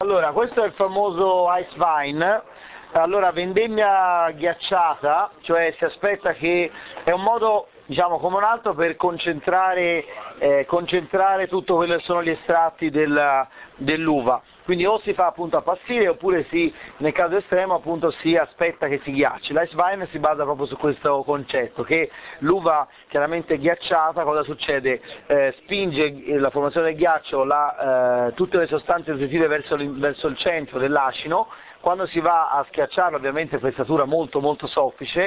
Allora, questo è il famoso ice vine, allora vendemmia ghiacciata, cioè si aspetta che è un modo diciamo come un altro per concentrare, eh, concentrare tutto quello che sono gli estratti del, dell'uva. Quindi o si fa appunto a passire oppure si, nel caso estremo appunto si aspetta che si ghiacci. L'ice vine si basa proprio su questo concetto, che l'uva chiaramente ghiacciata, cosa succede? Eh, spinge la formazione del ghiaccio la, eh, tutte le sostanze nutritive verso, verso il centro dell'acino, quando si va a schiacciarlo ovviamente a pressatura molto molto soffice